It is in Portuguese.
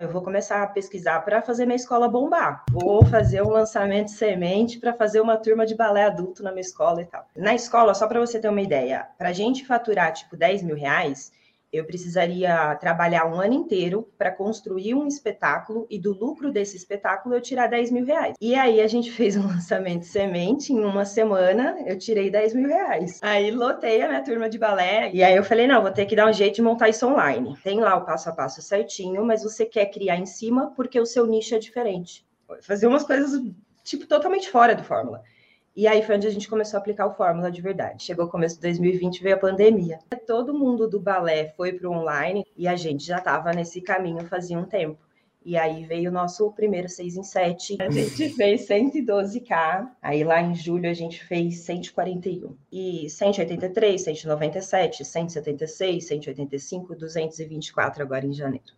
eu vou começar a pesquisar para fazer minha escola bombar. Vou fazer um lançamento de semente para fazer uma turma de balé adulto na minha escola e tal. Na escola, só para você ter uma ideia, para a gente faturar tipo 10 mil reais, eu precisaria trabalhar um ano inteiro para construir um espetáculo e do lucro desse espetáculo eu tirar 10 mil reais. E aí a gente fez um lançamento semente, em uma semana eu tirei 10 mil reais. Aí lotei a minha turma de balé e aí eu falei, não, vou ter que dar um jeito de montar isso online. Tem lá o passo a passo certinho, mas você quer criar em cima porque o seu nicho é diferente. Fazer umas coisas, tipo, totalmente fora do fórmula. E aí foi onde a gente começou a aplicar o Fórmula de verdade. Chegou o começo de 2020, veio a pandemia. Todo mundo do balé foi para o online e a gente já estava nesse caminho fazia um tempo. E aí veio o nosso primeiro 6 em 7. A gente fez 112K. Aí lá em julho a gente fez 141. E 183, 197, 176, 185, 224 agora em janeiro.